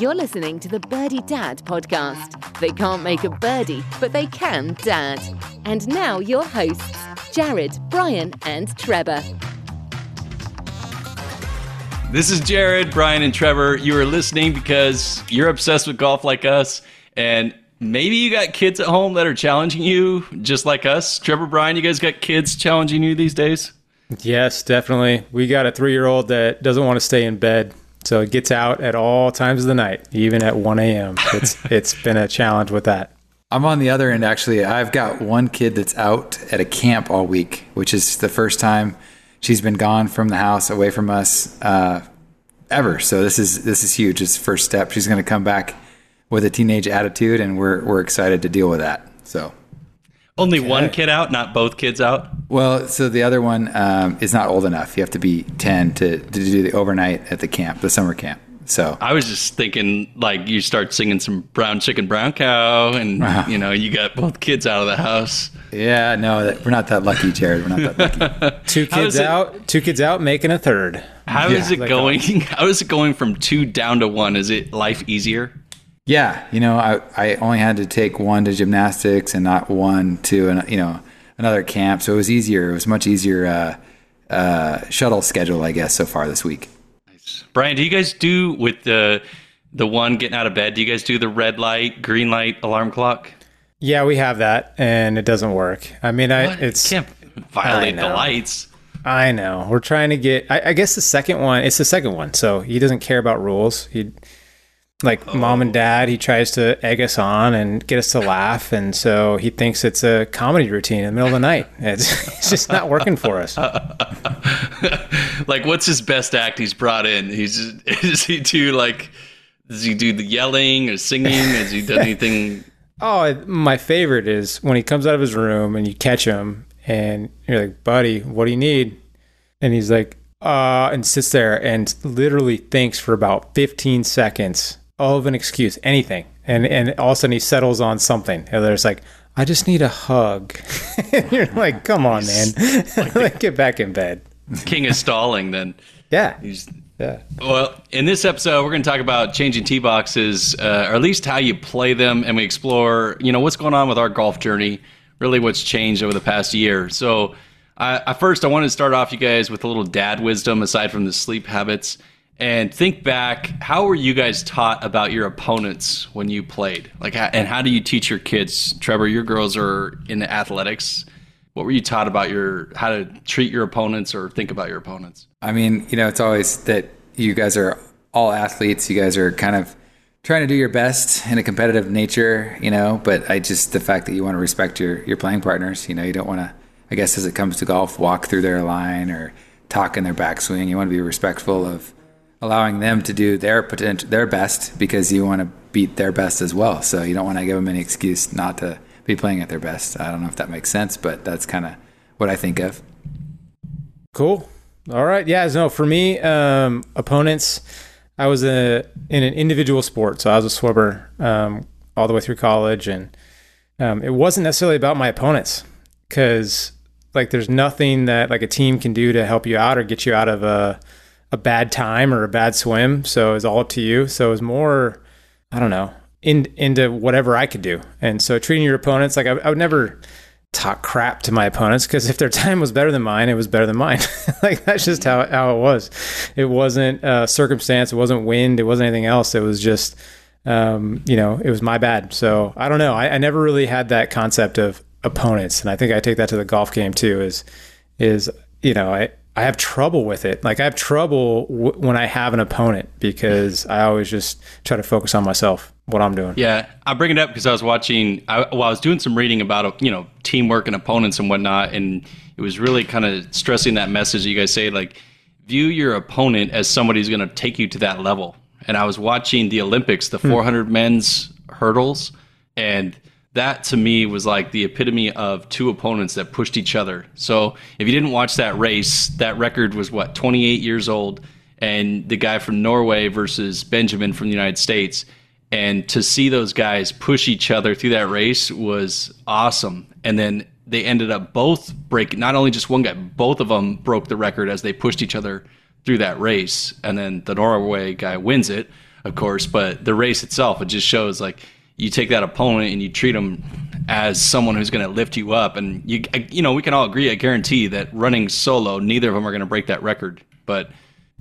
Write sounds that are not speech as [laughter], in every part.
You're listening to the Birdie Dad podcast. They can't make a birdie, but they can dad. And now your hosts, Jared, Brian, and Trevor. This is Jared, Brian, and Trevor. You are listening because you're obsessed with golf like us, and maybe you got kids at home that are challenging you just like us. Trevor, Brian, you guys got kids challenging you these days? Yes, definitely. We got a three year old that doesn't want to stay in bed. So it gets out at all times of the night, even at 1 a.m. It's [laughs] it's been a challenge with that. I'm on the other end actually. I've got one kid that's out at a camp all week, which is the first time she's been gone from the house, away from us, uh, ever. So this is this is huge. It's the first step. She's going to come back with a teenage attitude, and we're we're excited to deal with that. So only okay. one kid out, not both kids out. Well, so the other one um, is not old enough. You have to be ten to to do the overnight at the camp, the summer camp. So I was just thinking, like you start singing some brown chicken, brown cow, and [laughs] uh-huh. you know you got both kids out of the house. Yeah, no, we're not that lucky, Jared. We're not that lucky. [laughs] two kids out, it, two kids out, making a third. How yeah. is it like going? [laughs] How is it going from two down to one? Is it life easier? Yeah, you know, I, I only had to take one to gymnastics and not one to an, you know another camp, so it was easier. It was much easier uh, uh, shuttle schedule, I guess, so far this week. Nice. Brian, do you guys do with the the one getting out of bed? Do you guys do the red light, green light alarm clock? Yeah, we have that, and it doesn't work. I mean, I what? it's can't violate the lights. I know. We're trying to get. I, I guess the second one. It's the second one, so he doesn't care about rules. He like oh. mom and dad he tries to egg us on and get us to [laughs] laugh and so he thinks it's a comedy routine in the middle of the night. It's, [laughs] it's just not working for us. [laughs] Like what's his best act he's brought in? He's is he do like does he do the yelling or singing? Has he done anything? Oh my favorite is when he comes out of his room and you catch him and you're like buddy what do you need? And he's like uh, and sits there and literally thinks for about 15 seconds of an excuse, anything. And and all of a sudden he settles on something. And there's like, I just need a hug. [laughs] you're like, come on, man. [laughs] like, get back in bed. King is stalling then. Yeah. He's yeah. Well, in this episode, we're going to talk about changing tee boxes, uh, or at least how you play them, and we explore, you know, what's going on with our golf journey, really what's changed over the past year. So, I, first, I wanted to start off, you guys, with a little dad wisdom aside from the sleep habits and think back how were you guys taught about your opponents when you played? Like and how do you teach your kids? Trevor your girls are in athletics. What were you taught about your how to treat your opponents or think about your opponents? I mean you know it's always that you guys are all athletes. You guys are kind of trying to do your best in a competitive nature you know but i just the fact that you want to respect your your playing partners you know you don't want to i guess as it comes to golf walk through their line or talk in their backswing. You want to be respectful of allowing them to do their potential, their best because you want to beat their best as well. So you don't want to give them any excuse not to be playing at their best. I don't know if that makes sense, but that's kind of what I think of. Cool. All right. Yeah. No, for me, um, opponents. I was a, in an individual sport, so I was a swimmer um, all the way through college, and um, it wasn't necessarily about my opponents because like there's nothing that like a team can do to help you out or get you out of a a bad time or a bad swim. So it's all up to you. So it was more, I don't know, in, into whatever I could do. And so treating your opponents like I, I would never talk crap to my opponents because if their time was better than mine, it was better than mine. [laughs] like that's just how, how it was. It wasn't uh, circumstance. It wasn't wind. It wasn't anything else. It was just, um, you know, it was my bad. So I don't know. I, I never really had that concept of opponents. And I think I take that to the golf game too is, is, you know, I, I have trouble with it. Like I have trouble w- when I have an opponent because I always just try to focus on myself, what I'm doing. Yeah, I bring it up because I was watching. I, well, I was doing some reading about you know teamwork and opponents and whatnot, and it was really kind of stressing that message that you guys say like view your opponent as somebody who's going to take you to that level. And I was watching the Olympics, the 400 hmm. men's hurdles, and that to me was like the epitome of two opponents that pushed each other. So if you didn't watch that race, that record was what 28 years old, and the guy from Norway versus Benjamin from the United States. And to see those guys push each other through that race was awesome. And then they ended up both breaking, not only just one guy, both of them broke the record as they pushed each other through that race. And then the Norway guy wins it. of course, but the race itself, it just shows like you take that opponent and you treat them as someone who's going to lift you up. And you, you know, we can all agree, I guarantee that running solo, neither of them are going to break that record. But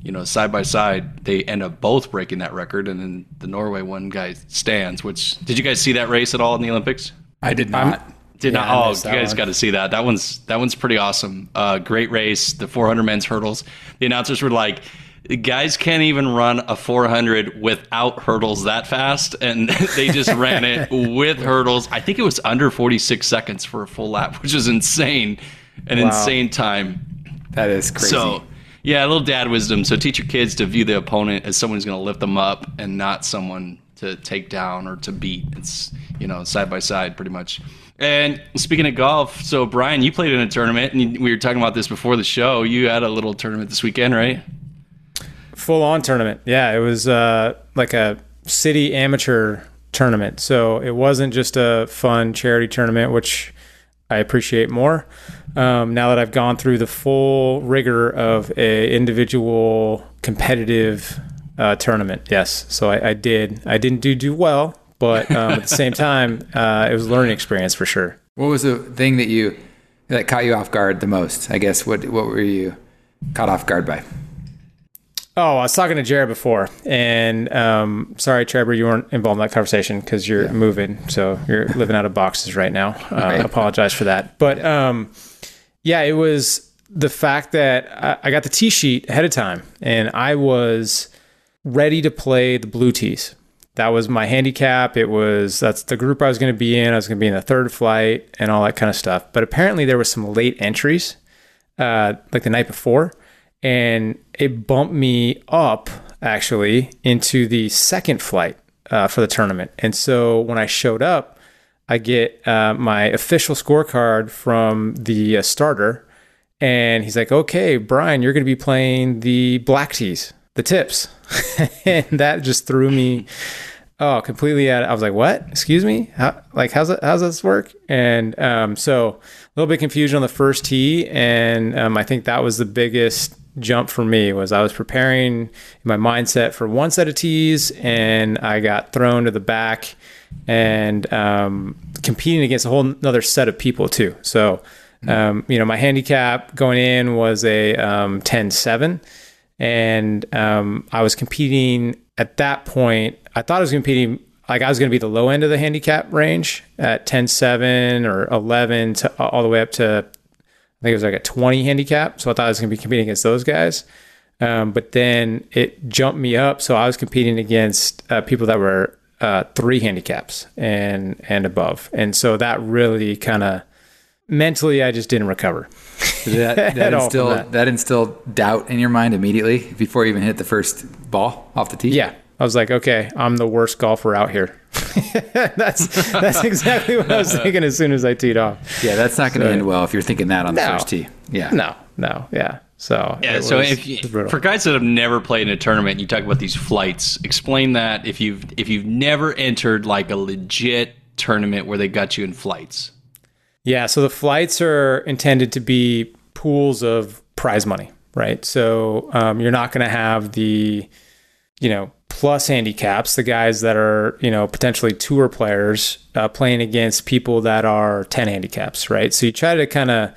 you know, side by side, they end up both breaking that record, and then the Norway one guy stands. Which did you guys see that race at all in the Olympics? I did not. i Did Yeah, not. Oh, you guys got to see that. That one's that one's pretty awesome. Uh, great race. The 400 men's hurdles. The announcers were like, "Guys can't even run a 400 without hurdles that fast," and [laughs] they just ran it with hurdles. I think it was under 46 seconds for a full lap, which is insane. An Wow. insane time. That is crazy. So, yeah, a little dad wisdom. So teach your kids to view the opponent as someone who's going to lift them up and not someone to take down or to beat. It's, you know, side by side pretty much. And speaking of golf, so Brian, you played in a tournament, and we were talking about this before the show. You had a little tournament this weekend, right? Full on tournament. Yeah, it was uh, like a city amateur tournament. So it wasn't just a fun charity tournament, which I appreciate more. Um, now that I've gone through the full rigor of a individual competitive uh, tournament, yes. So I, I did. I didn't do do well, but um, at the same time, [laughs] uh, it was a learning experience for sure. what was the thing that you that caught you off guard the most? I guess what what were you caught off guard by? Oh, I was talking to Jared before, and um, sorry, Trevor, you weren't involved in that conversation because you're moving, so you're living out of boxes right now. [laughs] Uh, I Right. apologize for that, but um, yeah, it was the fact that I, I got the tee sheet ahead of time, and I was ready to play the blue tees. That was my handicap. It was that's the group I was going to be in. I was going to be in the third flight and all that kind of stuff. But apparently, there were some late entries, uh, like the night before, and it bumped me up actually into the second flight uh, for the tournament. And so when I showed up, I get uh, my official scorecard from the uh, starter, and he's like, "Okay, Brian, you're going to be playing the black tees, the tips," [laughs] and that just threw me. Oh, completely out. I was like, "What? Excuse me? How, like, how's that? How's this work?" And um, so a little bit confusion on the first tee, and um, I think that was the biggest jump for me. Was I was preparing my mindset for one set of tees, and I got thrown to the back, and um, competing against a whole other set of people too. So, um, you know, my handicap going in was a um, 10-7 and um, I was competing at that point. I thought I was competing like I was going to be the low end of the handicap range at 10-7 or 11 to all the way up to I think it was like a 20 handicap. So I thought I was going to be competing against those guys. Um, but then it jumped me up, so I was competing against uh, people that were uh, three handicaps and and above, and so that really kind of mentally, I just didn't recover. That, [laughs] that At all from instill that. that. instill doubt in your mind immediately before you even hit the first ball off the tee? Yeah, I was like, okay, I'm the worst golfer out here. [laughs] that's that's exactly what I was [laughs] thinking as soon as I teed off. Yeah, that's not going to So- end well if you're thinking that on the first tee. Yeah. No, no, yeah. So Yeah. So was- if you, it was brutal. for guys that have never played in a tournament, you talk about these flights. Explain that if you've if you've never entered like a legit tournament where they got you in flights. Yeah, so the flights are intended to be pools of prize money, right? So um, you're not going to have the, you know, plus handicaps, the guys that are, you know, potentially tour players uh, playing against people that are 10 handicaps, right? So you try to kind of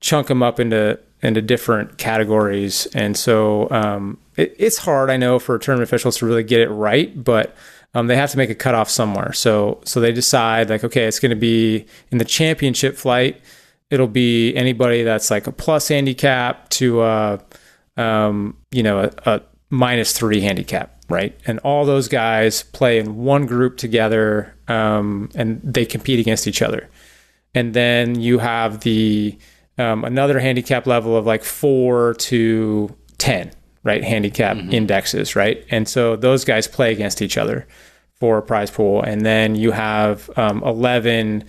chunk them up into into different categories, and so um, it, it's hard, I know, for tournament officials to really get it right, but um, they have to make a cutoff somewhere. So so they decide like, okay, it's going to be in the championship flight. It'll be anybody that's like a plus handicap to uh, um, you know a, a minus three handicap, right? And all those guys play in one group together, um, and they compete against each other. And then you have the um, another handicap level of like four to ten, right? Handicap indexes, right? And so those guys play against each other for a prize pool, and then you have um, eleven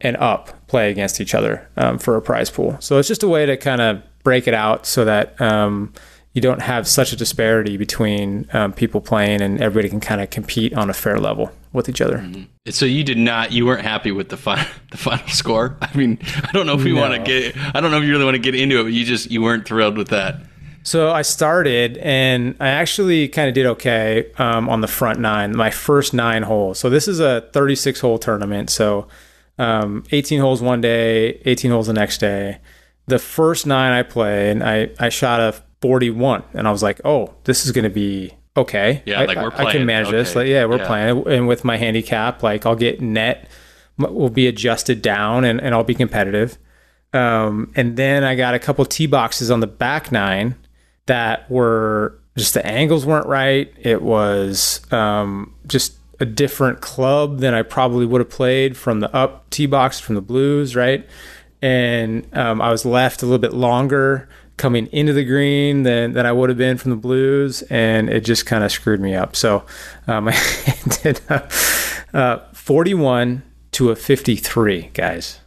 and up play against each other um, for a prize pool. So it's just a way to kind of break it out so that um, you don't have such a disparity between um, people playing, and everybody can kind of compete on a fair level with each other. So you did not, you weren't happy with the final, [laughs] the final score. [laughs] I mean, I don't know if we want to get, I don't know if you really want to get into it, but you just, you weren't thrilled with that. So I started and I actually kind of did okay um, on the front nine, my first nine holes. So this is a 36 hole tournament. So um, 18 holes one day, 18 holes the next day. The first nine I played, I, I shot a 41 and I was like, oh, this is going to be okay. Yeah, I, like we're I, I can playing. manage this. Like, yeah, we're Yeah. playing. And with my handicap, like I'll get net will be adjusted down and, and I'll be competitive. Um, and then I got a couple tee boxes on the back nine that were just the angles weren't right. It was um, just a different club than I probably would have played from the up tee box from the blues, right? And um, I was left a little bit longer coming into the green than, than I would have been from the blues, and it just kind of screwed me up. So um, [laughs] I did uh, uh, 41 to a 53, guys.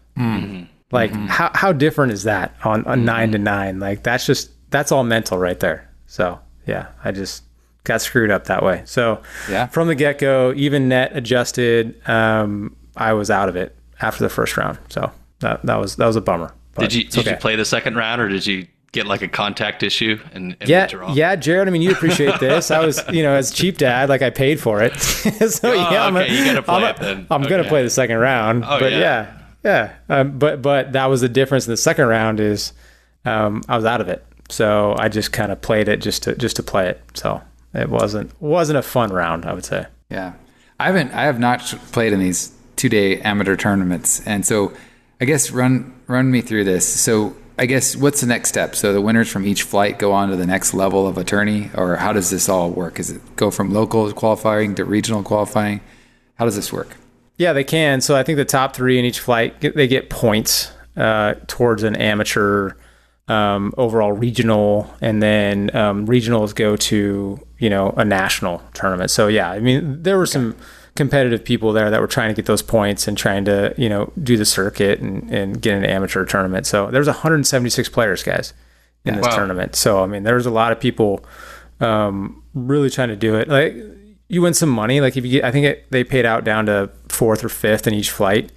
Like how how different is that on, on nine to nine? Like that's just that's all mental right there. So yeah, I just got screwed up that way. So Yeah. from the get go, even net adjusted, um, I was out of it after the first round. So that that was that was a bummer. But Did you did you play the second round or did you get like a contact issue and, and Yeah, withdraw? yeah, Jared. I mean, you appreciate this. I was, you know, as cheap dad, like I paid for it. [laughs] so yeah, I'm, Oh, okay, you gotta play I'm, it then. I'm gonna play the second round. Oh, but yeah. yeah, yeah. Um, but but that was the difference in the second round is um, I was out of it. So I just kind of played it just to just to play it. So it wasn't wasn't a fun round, I would say. Yeah, I haven't. I have not played in these two day amateur tournaments, and so I guess run run me through this. So I guess what's the next step? So the winners from each flight go on to the next level of attorney, or how does this all work? Is it go from local qualifying to regional qualifying? How does this work? Yeah, they can. So I think the top three in each flight they get points uh, towards an amateur um, overall regional, and then um, regionals go to you know a national tournament. So yeah, I mean there were some competitive people there that were trying to get those points and trying to you know do the circuit and, and get an amateur tournament. So there's 176 players, guys, in this Wow. tournament. So I mean there's a lot of people um, really trying to do it. Like you win some money. Like if you get, I think it, they paid out down to fourth or fifth in each flight.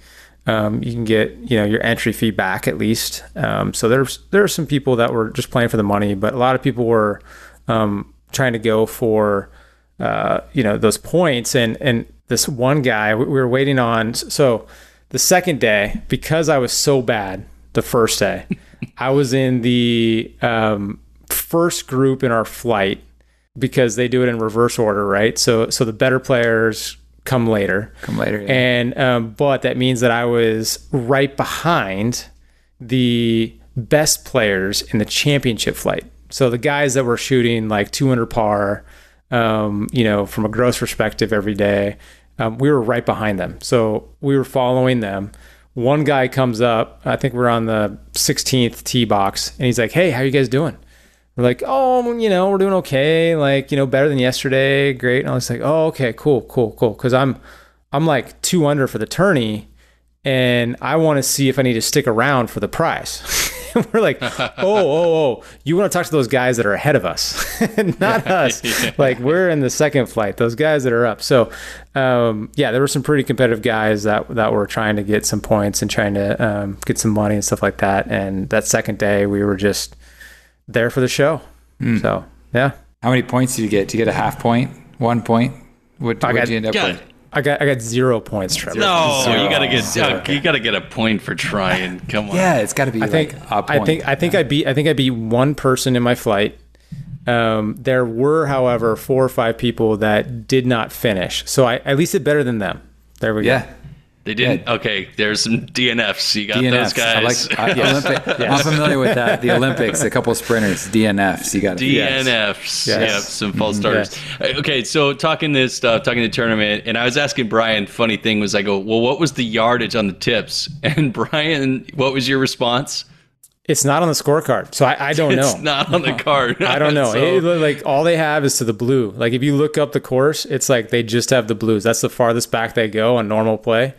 Um, you can get you know your entry fee back at least. Um, so there's there are some people that were just playing for the money, but a lot of people were um, trying to go for uh, you know those points. And and this one guy we we were waiting on. So the second day, because I was so bad the first day, [laughs] I was in the um, first group in our flight because they do it in reverse order, right? So so the better players come later. Come later. yeah. And um, but that means that I was right behind the best players in the championship flight. So the guys that were shooting like 200 par, um, you know, from a gross perspective every day, um, we were right behind them. So we were following them. One guy comes up. I think we're on the 16th tee box, and he's like, "Hey, how you guys doing?" We're like, oh, you know, we're doing okay. Like, you know, better than yesterday. Great. And I was like, oh, okay, cool, cool, cool. Because I'm, I'm like two under for the tourney, and I want to see if I need to stick around for the prize. [laughs] [laughs] we're like, oh, oh, oh, you want to talk to those guys that are ahead of us, [laughs] not us. [laughs] Like we're in the second flight. Those guys that are up. So, um, yeah, there were some pretty competitive guys that that were trying to get some points and trying to um, get some money and stuff like that. And that second day, we were just there for the show. So yeah, How many points did you get? Did you get a half point? One point? What did you end up God. with? I got I got zero points, Trevor. No, Zero. you gotta get Zero. you gotta get a point for trying. [laughs] Come on. Yeah, it's got to be I think like a point. I think I think I beat I think I beat one person in my flight. Um, there were, however, four or five people that did not finish, so I at least did better than them. There we go. yeah. go. They didn't. Okay, there's some DNFs. You got those DNFs. I guys. like I, Olympic, I'm familiar with that. The Olympics, a couple sprinters, DNFs. You got to DNFs. Yes. Yep, some false starters. Uh, Okay, so talking this stuff, talking the tournament, and I was asking Brian. Funny thing was, I go, "Well, what was the yardage on the tips?" [laughs] And Brian, what was your response? It's not on the scorecard, so I, I don't know. It's [laughs] not on the [laughs] card. I don't know. So- It- like all they have is to the blue. Like if you look up the course, it's like they just have the blues. That's the farthest back they go on normal play.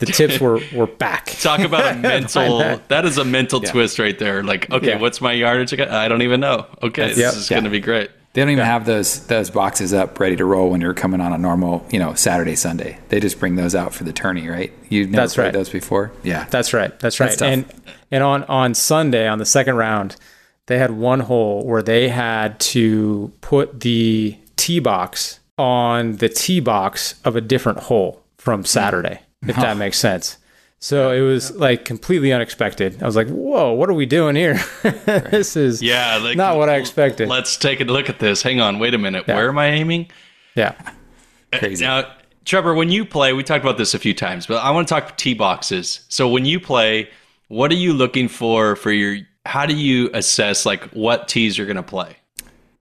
The tips were were [laughs] back. Talk about a [laughs] mental. that. that is a mental twist right there. Like, okay, Yeah. what's my yardage? I don't even know. Okay, this Yep. is Yeah. going to be great. They don't even have those those boxes up ready to roll when you're coming on a normal, you know, Saturday Sunday. They just bring those out for the tourney, right? You've never That's played right. those before. Yeah, That's right. That's right. That's and and on on Sunday on the second round, they had one hole where they had to put the tee box on the tee box of a different hole from hmm. Saturday, if that makes sense. So it was like completely unexpected. I was like, "Whoa, what are we doing here? [laughs] this is Yeah, like, not what I expected." Let's take a look at this. Hang on, wait a minute. Where am I aiming? yeah, uh, Crazy. Now, Trevor, when you play, we talked about this a few times, but I want to talk tee boxes. So when you play, what are you looking for for your? How do you assess like what tees you're going to play?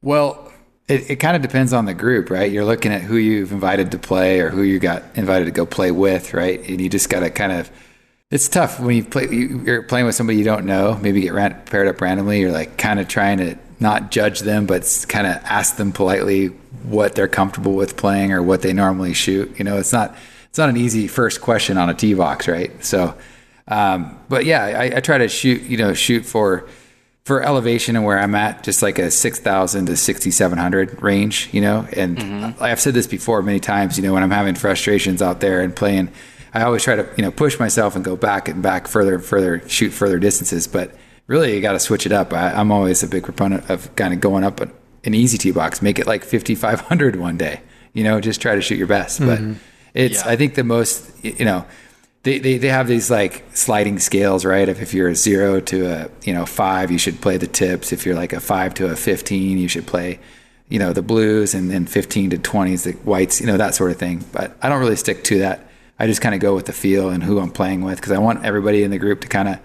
Well, it, it kind of depends on the group, right? You're looking at who you've invited to play or who you got invited to go play with, right? And you just got to kind of. It's tough when you play. you- You're playing with somebody you don't know. Maybe get ran, paired up randomly. You're like kind of trying to not judge them, but kind of ask them politely what they're comfortable with playing or what they normally shoot. You know, it's not it's not an easy first question on a tee box, right? So, um, but yeah, I, I try to shoot. You know, shoot for for elevation and where I'm at, just like a 6,000 to 6,700 range, you know. And mm-hmm. I've said this before many times, you know, when I'm having frustrations out there and playing, I always try to, you know, push myself and go back and back further and further, shoot further distances. But really, you got to switch it up. I, I'm always a big proponent of kind of going up an, an easy tee box, make it like 5,500 [laughs] one day, you know, just try to shoot your best. But mm-hmm. it's, Yeah. I think the most, you know, they, they, they have these like sliding scales, right? If, if you're a zero to a you know five, you should play the tips. If you're like a five to a fifteen, you should play you know the blues, and then fifteen to twenties, the whites, you know that sort of thing. But I don't really stick to that. I just kind of go with the feel and who I'm playing with because I want everybody in the group to kind of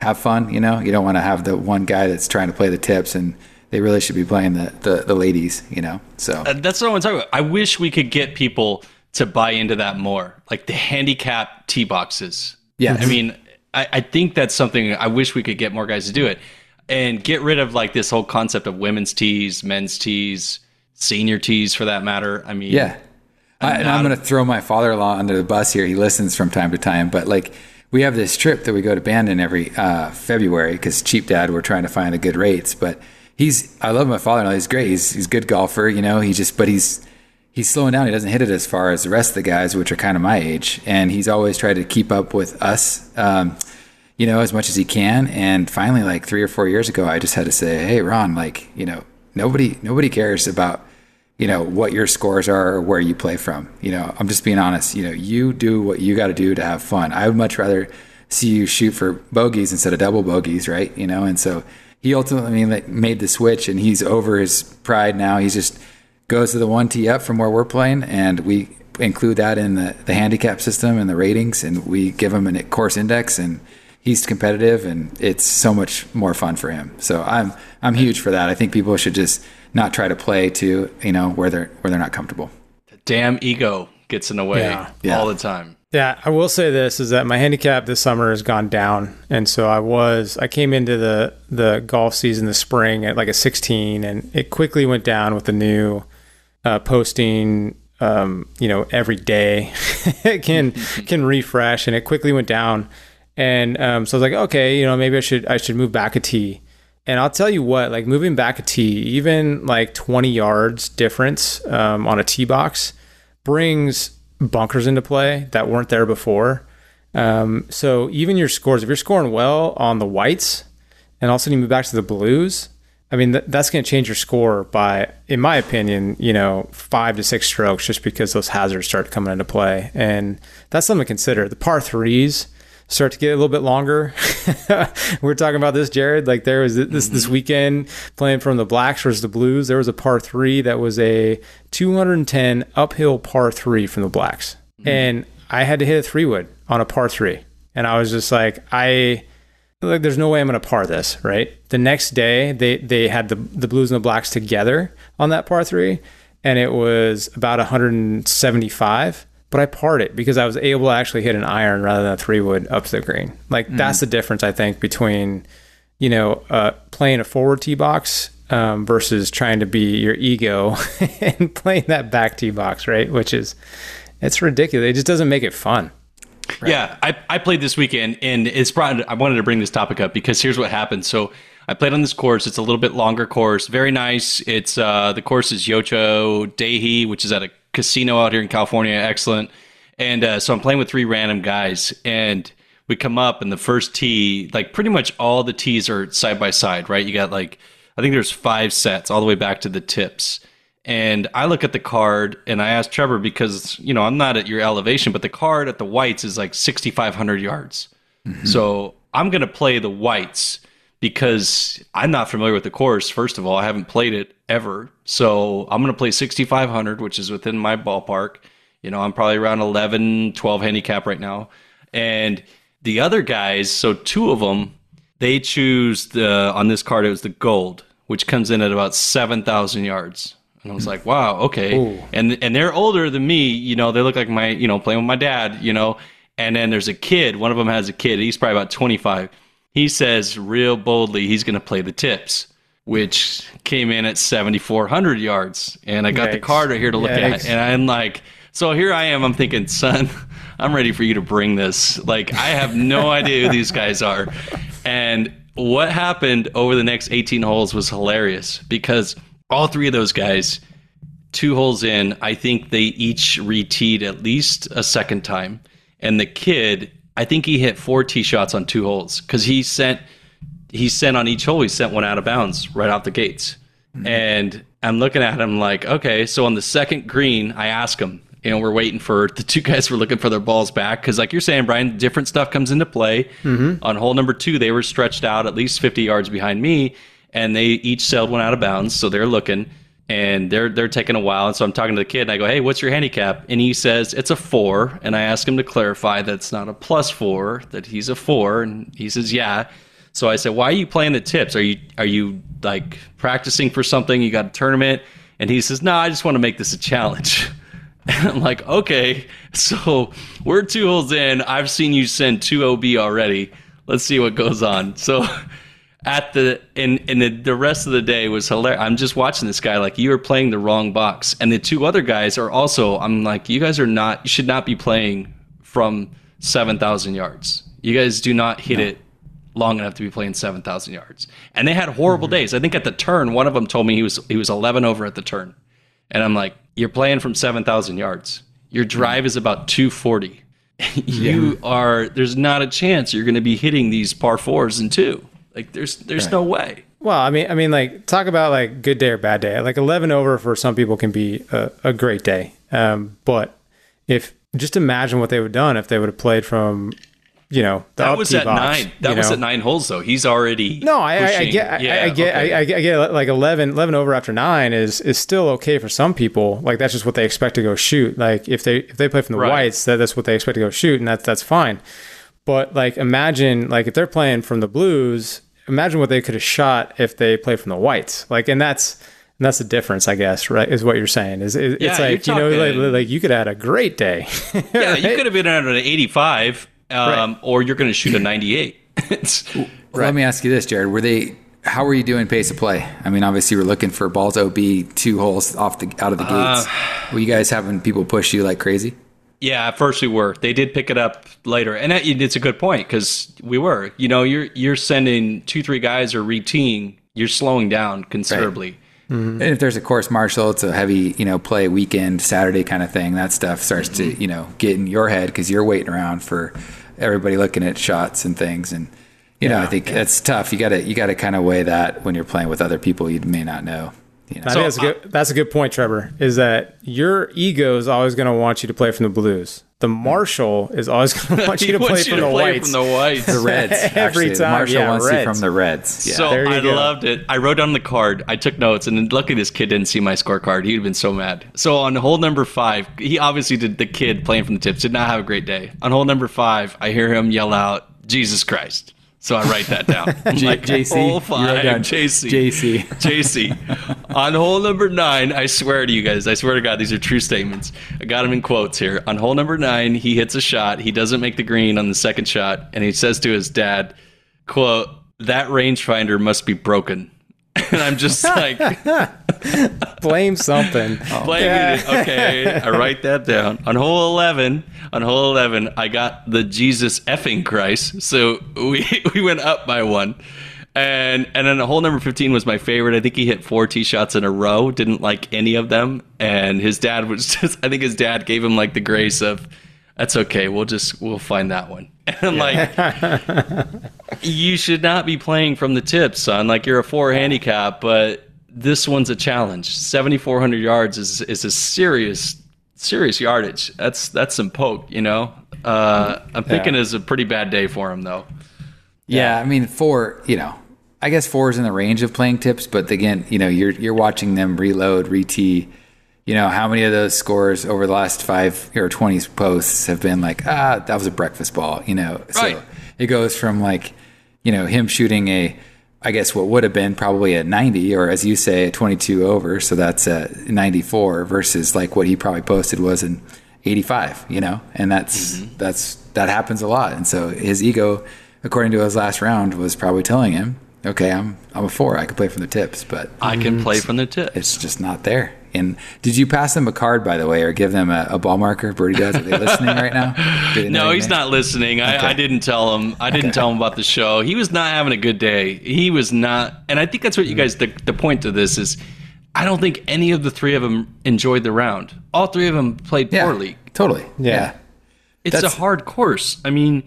have fun. You know, you don't want to have the one guy that's trying to play the tips and they really should be playing the the, the ladies. You know, so Uh, That's what I want to talk about. I wish we could get people to buy into that more, like the handicap tee boxes. Yeah. I mean, I, I think that's something I wish we could get more guys to do it and get rid of like this whole concept of women's tees, men's tees, senior tees for that matter. I mean, Yeah. I, and I'm going to throw my father in law under the bus here. He listens from time to time, but like we have this trip that we go to Bandon every uh, February because cheap dad, we're trying to find the good rates. But he's, I love my father in law. He's great. He's, he's a good golfer, you know, he just, but he's, he's slowing down. He doesn't hit it as far as the rest of the guys, which are kind of my age. And he's always tried to keep up with us. Um, you know, as much as he can. And finally, like three or four years ago, I just had to say, "Hey, Ron, like, you know, nobody, nobody cares about, you know, what your scores are or where you play from. You know, I'm just being honest. You know, you do what you got to do to have fun. I would much rather see you shoot for bogeys instead of double bogeys, right? You know, and so he ultimately made the switch, and he's over his pride now. He's just goes to the one tee up from where we're playing, and we include that in the, the handicap system and the ratings, and we give him a course index, and he's competitive, and it's so much more fun for him. So I'm I'm huge for that. I think people should just not try to play to you know where they're where they're not comfortable. The damn ego gets in the way Yeah. Yeah. all the time. Yeah, I will say this is that my handicap this summer has gone down, and so I was I came into the the golf season the spring at like a 16, and it quickly went down with the new uh, posting. Um, you know, every day [laughs] it can can refresh, and it quickly went down, and um, so I was like, okay, you know, maybe I should I should move back a tee. And I'll tell you what, like moving back a tee, even like 20 yards difference um, on a tee box brings bunkers into play that weren't there before. Um, so even your scores, if you're scoring well on the whites, and all of a sudden you move back to the blues, I mean th- that's going to change your score by, in my opinion, you know, five to six strokes, just because those hazards start coming into play, and that's something to consider. The par threes start to get a little bit longer. [laughs] we are talking about this, Jared. Like there was this this mm-hmm. weekend playing from the blacks versus the blues. There was a par three that was a 210 uphill par three from the blacks, mm-hmm. and I had to hit a three wood on a par three, and I was just like, I like, there's no way I'm going to par this, right? The next day, they they had the the blues and the blacks together on that par three, and it was about 175 but I parred it because I was able to actually hit an iron rather than a three wood up to the green. Like that's the difference I think between you know uh, playing a forward tee box um, versus trying to be your ego [laughs] and playing that back tee box, right? Which is it's ridiculous. It just doesn't make it fun. Yeah, I, I played this weekend, and it's brought. I wanted to bring this topic up because here's what happened. So I played on this course. It's a little bit longer course, very nice. It's uh, the course is Yocha Dehe, which is at a casino out here in California. Excellent. And uh, so I'm playing with three random guys, and we come up, and the first tee, like pretty much all the tees are side by side, right? You got like I think there's five sets all the way back to the tips. And I look at the card and I ask Trevor because, you know, I'm not at your elevation, but the card at the whites is like 6,500 yards. Mm-hmm. So I'm going to play the whites because I'm not familiar with the course. First of all, I haven't played it ever. So I'm going to play 6,500, which is within my ballpark. You know, I'm probably around 11, 12 handicap right now. And the other guys, so two of them, they choose the, on this card, it was the gold, which comes in at about 7,000 yards. And I was like, wow, okay. Ooh. And and they're older than me, you know, they look like my, you know, playing with my dad, you know. And then there's a kid, one of them has a kid, he's probably about 25. He says real boldly he's going to play the tips, which came in at 7400 yards. And I got Yikes. the card right here to look Yikes. at. And I'm like, so here I am, I'm thinking, son, I'm ready for you to bring this. Like I have no [laughs] idea who these guys are. And what happened over the next 18 holes was hilarious because all three of those guys, two holes in, I think they each reteed at least a second time. And the kid, I think he hit four tee shots on two holes because he sent he sent on each hole he sent one out of bounds right out the gates. Mm-hmm. And I'm looking at him like, okay, so on the second green, I ask him, you know, we're waiting for the two [laughs] guys were looking for their balls back because, like you're saying, Brian, different stuff comes into play. Mm-hmm. On hole number two, they were stretched out at least 50 yards behind me, and they each sailed one out of bounds. So they're looking and they're they're taking a while. And so I'm talking to the kid and I go, Hey, what's your handicap? And he says it's a four. And I ask him to clarify that it's not a plus four, that he's a four. And he says, Yeah. So I said, Why are you playing the tips? Are you are you like practicing for something? You got a tournament? And he says, No, I just want to make this a challenge. [laughs] And I'm like, okay, [laughs] so we're two holes in. I've seen you send two OB already. Let's see what goes on. So [laughs] at the and and the, the rest of the day was hilarious. I'm just watching this guy like you are playing the wrong box, and the two other guys are also. I'm like, you guys are not. You should not be playing from seven thousand yards. You guys do not hit no. it long enough to be playing seven thousand yards. And they had horrible mm-hmm. days. I think at the turn, one of them told me he was he was eleven over at the turn, and I'm like, you're playing from seven thousand yards. Your drive is about two forty. [laughs] you yeah. are. There's not a chance you're going to be hitting these par fours and two. Like there's there's right. no way. Well, I mean, I mean, like talk about like good day or bad day. Like eleven over for some people can be a, a great day, um, but if just imagine what they would have done if they would have played from you know that was at box, nine that was know? at nine holes though he's already no i, I, I get yeah, I, I, get okay. I, I, get like 11, 11 over after nine is is still okay for some people like that's just what they expect to go shoot like if they if they play from the right. whites that, that's what they expect to go shoot and that's that's fine but like, imagine like if they're playing from the blues, imagine what they could have shot if they play from the whites. Like, and that's and that's the difference, I guess. Right, is what you're saying. Is it, yeah, it's like you know, like, like, you could have had a great day. [laughs] yeah, you could have been at an 85, um, right. or you're going to shoot a 98. right. [laughs] Let me ask you this, Jared. Were they? How were you doing pace of play? I mean, obviously, we're looking for balls OB two holes off the out of the gates. Uh, were you guys having people push you like crazy? Yeah, at first we were. They did pick it up later, and it's a good point because we were. You know, you're you're sending two, three guys or reteeing. You're slowing down considerably. Right. Mm-hmm. And if there's a course marshal, it's a heavy, you know, play weekend, Saturday kind of thing. That stuff starts mm-hmm. to, you know, get in your head because you're waiting around for everybody looking at shots and things. And you yeah, know, I think yeah. that's tough. You got to you got to kind of weigh that when you're playing with other people you may not know. You know? I think that's a good. That's a good point, Trevor. Is that your ego is always going to want you to play from the blues. The hmm. marshal is always going [laughs] to want you to play, from, you the play from the whites, the reds. [laughs] Every actually. time, the marshal yeah, wants reds. you from the reds. Yeah. So I go. loved it. I wrote down the card. I took notes, and luckily this kid didn't see my scorecard. He'd have been so mad. So on hole number five, he obviously did. The kid playing from the tips did not have a great day. On hole number five, I hear him yell out, "Jesus Christ!" So I write that down. [laughs] J- like, JC. Hole five, JC. JC. JC. On hole number nine, I swear to you guys, I swear to God, these are true statements. I got them in quotes here. On hole number nine, he hits a shot. He doesn't make the green on the second shot. And he says to his dad, quote, that rangefinder must be broken. [laughs] and I'm just like, [laughs] blame something. [laughs] Blame yeah. it. Okay, I write that down. On hole 11, on hole 11, I got the Jesus effing Christ. So we we went up by one. And and then hole number 15 was my favorite. I think he hit four tee shots in a row, didn't like any of them. And his dad was just I think his dad gave him like the grace of That's okay. We'll just we'll find that one. [laughs] And like, you should not be playing from the tip, son. Like you're a four handicap, but this one's a challenge. Seventy four hundred yards is is a serious serious yardage. That's that's some poke, you know. Uh, I'm thinking Yeah. it's a pretty bad day for him though. Yeah, I mean, four. You know, I guess four is in the range of playing tips, but again, you know, you're you're watching them reload, re-tee. You know, how many of those scores over the last five or twenty posts have been like, ah, that was a breakfast ball. You know, Right. so it goes from like, you know, him shooting a, I guess what would have been probably a ninety, or as you say, a twenty-two over. So that's a ninety-four versus like what he probably posted was an eighty-five. You know, and that's that's that happens a lot. And so his ego according to his last round, was probably telling him, "Okay, I'm I'm a four. I can play from the tips, but I can play from the tips. it's just not there." And did you pass them a card, by the way, or give them a, a ball marker? Birdie Dads. Are they listening right now? [laughs] Do they know No, he's name? not listening. I, Okay. I didn't tell him. I didn't tell him about the show. He was not having a good day. He was not, and I think that's what you mm-hmm. guys. The, the point to this is, I don't think any of the three of them enjoyed the round. All three of them played Yeah, poorly. totally. Yeah. Yeah. It's That's- a hard course. I mean,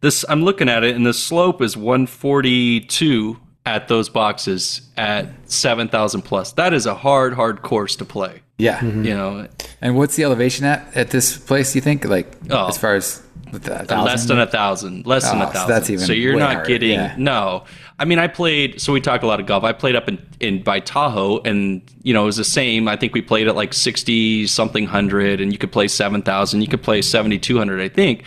this. I'm looking at it, and the slope is 142 at those boxes at 7,000 plus. That is a hard, hard course to play. Yeah. Mm-hmm. You know, And what's the elevation at at this place? You think, like, Oh. as far as with the less than a thousand less than Oh, a so thousand that's even so you're not harder, getting yeah. no i mean i played so we talk a lot of golf i played up in, in by tahoe and you know it was the same i think we played at like 60 something hundred and you could play 7000 you could play 7200 i think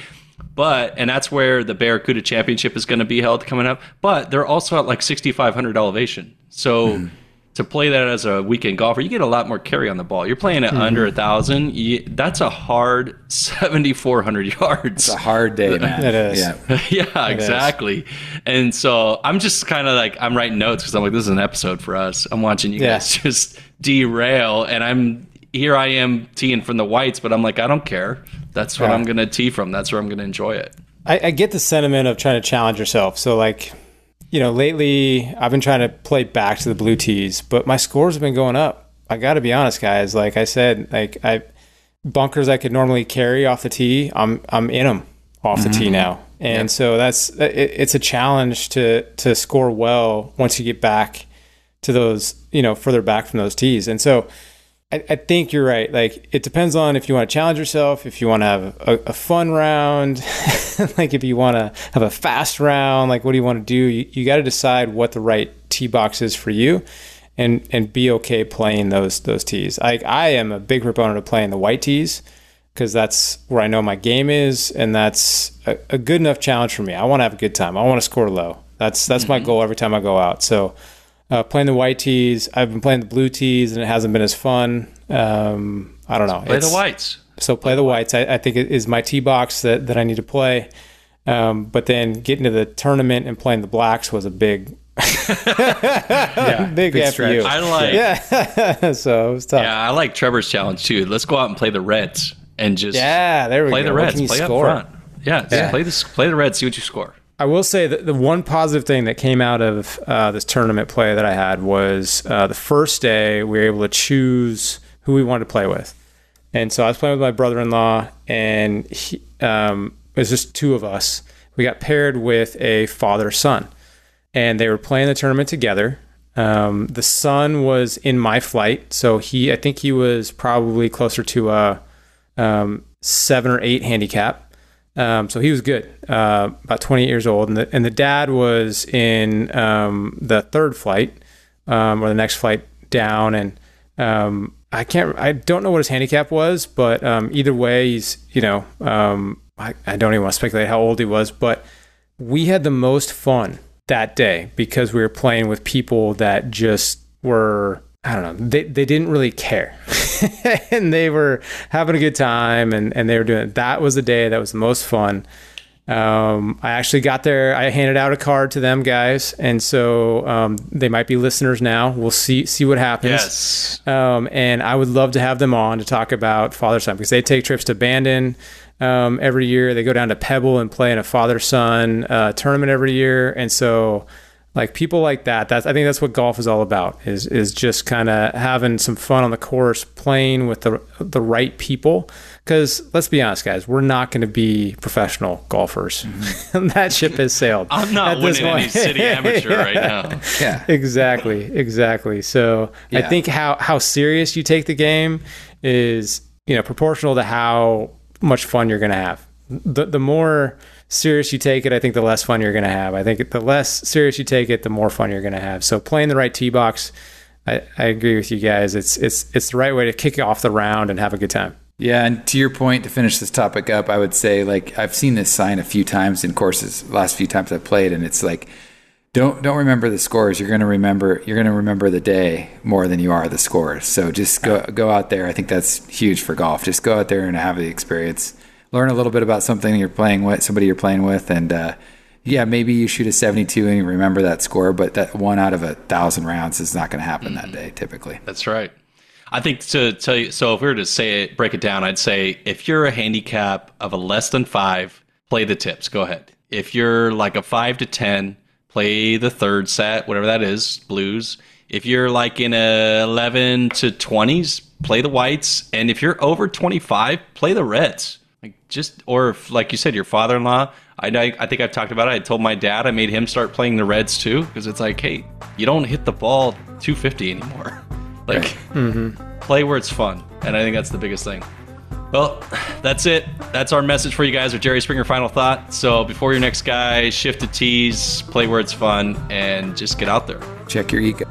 but and that's where the barracuda championship is going to be held coming up but they're also at like 6500 elevation so Hmm. to play that as a weekend golfer, you get a lot more carry on the ball. You're playing at under a thousand. That's a hard 7,400 yards. It's a hard day, [laughs] man. It is. Yeah. [laughs] yeah, exactly. And so I'm just kind of like I'm writing notes because I'm like, this is an episode for us. I'm watching you Yeah. guys [laughs] just derail, and I'm here. I am teeing from the whites, but I'm like, I don't care. That's what Yeah. I'm gonna tee from. That's where I'm gonna enjoy it. I, I get the sentiment of trying to challenge yourself. So like, you know, lately I've been trying to play back to the blue tees, but my scores have been going up. I got to be honest, guys. Like I said, like I bunkers I could normally carry off the tee, I'm I'm in them off the tee mm-hmm. now, and so that's it, it's a challenge to to score well once you get back to those, you know, further back from those tees, and so. I, I think you're right. Like it depends on if you want to challenge yourself, if you want to have a, a fun round, [laughs] like if you want to have a fast round, like what do you want to do? You, you got to decide what the right tee box is for you, and and be okay playing those those tees. I I am a big proponent of playing the white tees because that's where I know my game is, and that's a, a good enough challenge for me. I want to have a good time. I want to score low. That's that's my mm-hmm. goal every time I go out. So uh, playing the white tees. I've been playing the blue tees, and it hasn't been as fun. Um, I don't know. Play It's- the whites. So play the whites. I, I think it is my tee box that, that I need to play. Um, but then getting to the tournament and playing the blacks was a big, [laughs] Yeah. big, Big F stretch. you. I like. Yeah. [laughs] so it was tough. Yeah, I like Trevor's challenge too. Let's go out and play the Reds and just Yeah, there we play go. the Reds. Play score? up front. Yeah, Yeah. play this. Play the Reds. See what you score. I will say that the one positive thing that came out of uh, this tournament play that I had was uh, the first day we were able to choose who we wanted to play with. And so I was playing with my brother in law, and he, um, it was just two of us. We got paired with a father son, and they were playing the tournament together. Um, the son was in my flight, so he, I think he was probably closer to a um, seven or eight handicap. Um, so he was good, uh, about 28 years old, and the and the dad was in um, the third flight um, or the next flight down, and um, I can't, I don't know what his handicap was, but um, either way, he's you know, I, I don't even want to speculate how old he was, but we had the most fun that day because we were playing with people that just were I don't know they, they didn't really care [laughs] and they were having a good time and, and they were doing that was the day that was the most fun um, I actually got there I handed out a card to them guys and so um, they might be listeners now we'll see see what happens Yes. um, and I would love to have them on to talk about father son because they take trips to Bandon um, every year. They go down to Pebble and play in a father son uh, tournament every year. And so like people like that that's i think that's what golf is all about is is just kind of having some fun on the course playing with the the right people. Because let's be honest guys we're not going to be professional golfers. Mm-hmm. [laughs] that ship has sailed. [laughs] I'm not winning any city amateur right [laughs] now. Yeah. Exactly exactly. So yeah. i think how how serious you take the game is you know proportional to how much fun you're going to have. The the more serious you take it, I think the less fun you're going to have. I think the less serious you take it, the more fun you're going to have. So playing the right tee box, I, I agree with you guys. It's it's it's the right way to kick off the round and have a good time. Yeah, and to your point, to finish this topic up, I would say like I've seen this sign a few times in courses, last few times I've played, and it's like don't don't remember the scores. You're gonna remember you're gonna remember the day more than you are the scores. So just go go out there. I think that's huge for golf. Just go out there and have the experience learn a little bit about something you're playing with, somebody you're playing with, and uh, yeah, maybe you shoot a 72 and you remember that score, but that one out of a thousand rounds is not going to happen mm-hmm. that day typically. That's right. I think to tell you, so if we were to say it, break it down, I'd say if you're a handicap of a less than five, play the tips. Go ahead. If you're like a five to 10, play the third set, whatever that is, blues. If you're like in a 11 to 20s, play the whites. And if you're over 25, play the reds. Just or if, like you said, your father-in-law. I, I think I've talked about it. I told my dad I made him start playing the Reds too because it's like, hey, you don't hit the ball 250 anymore. [laughs] like, mm-hmm. play where it's fun, and I think that's the biggest thing. Well, that's it. That's our message for you guys with Jerry Springer final thought. So before your next guy, shift to tees, play where it's fun, and just get out there. Check your ego.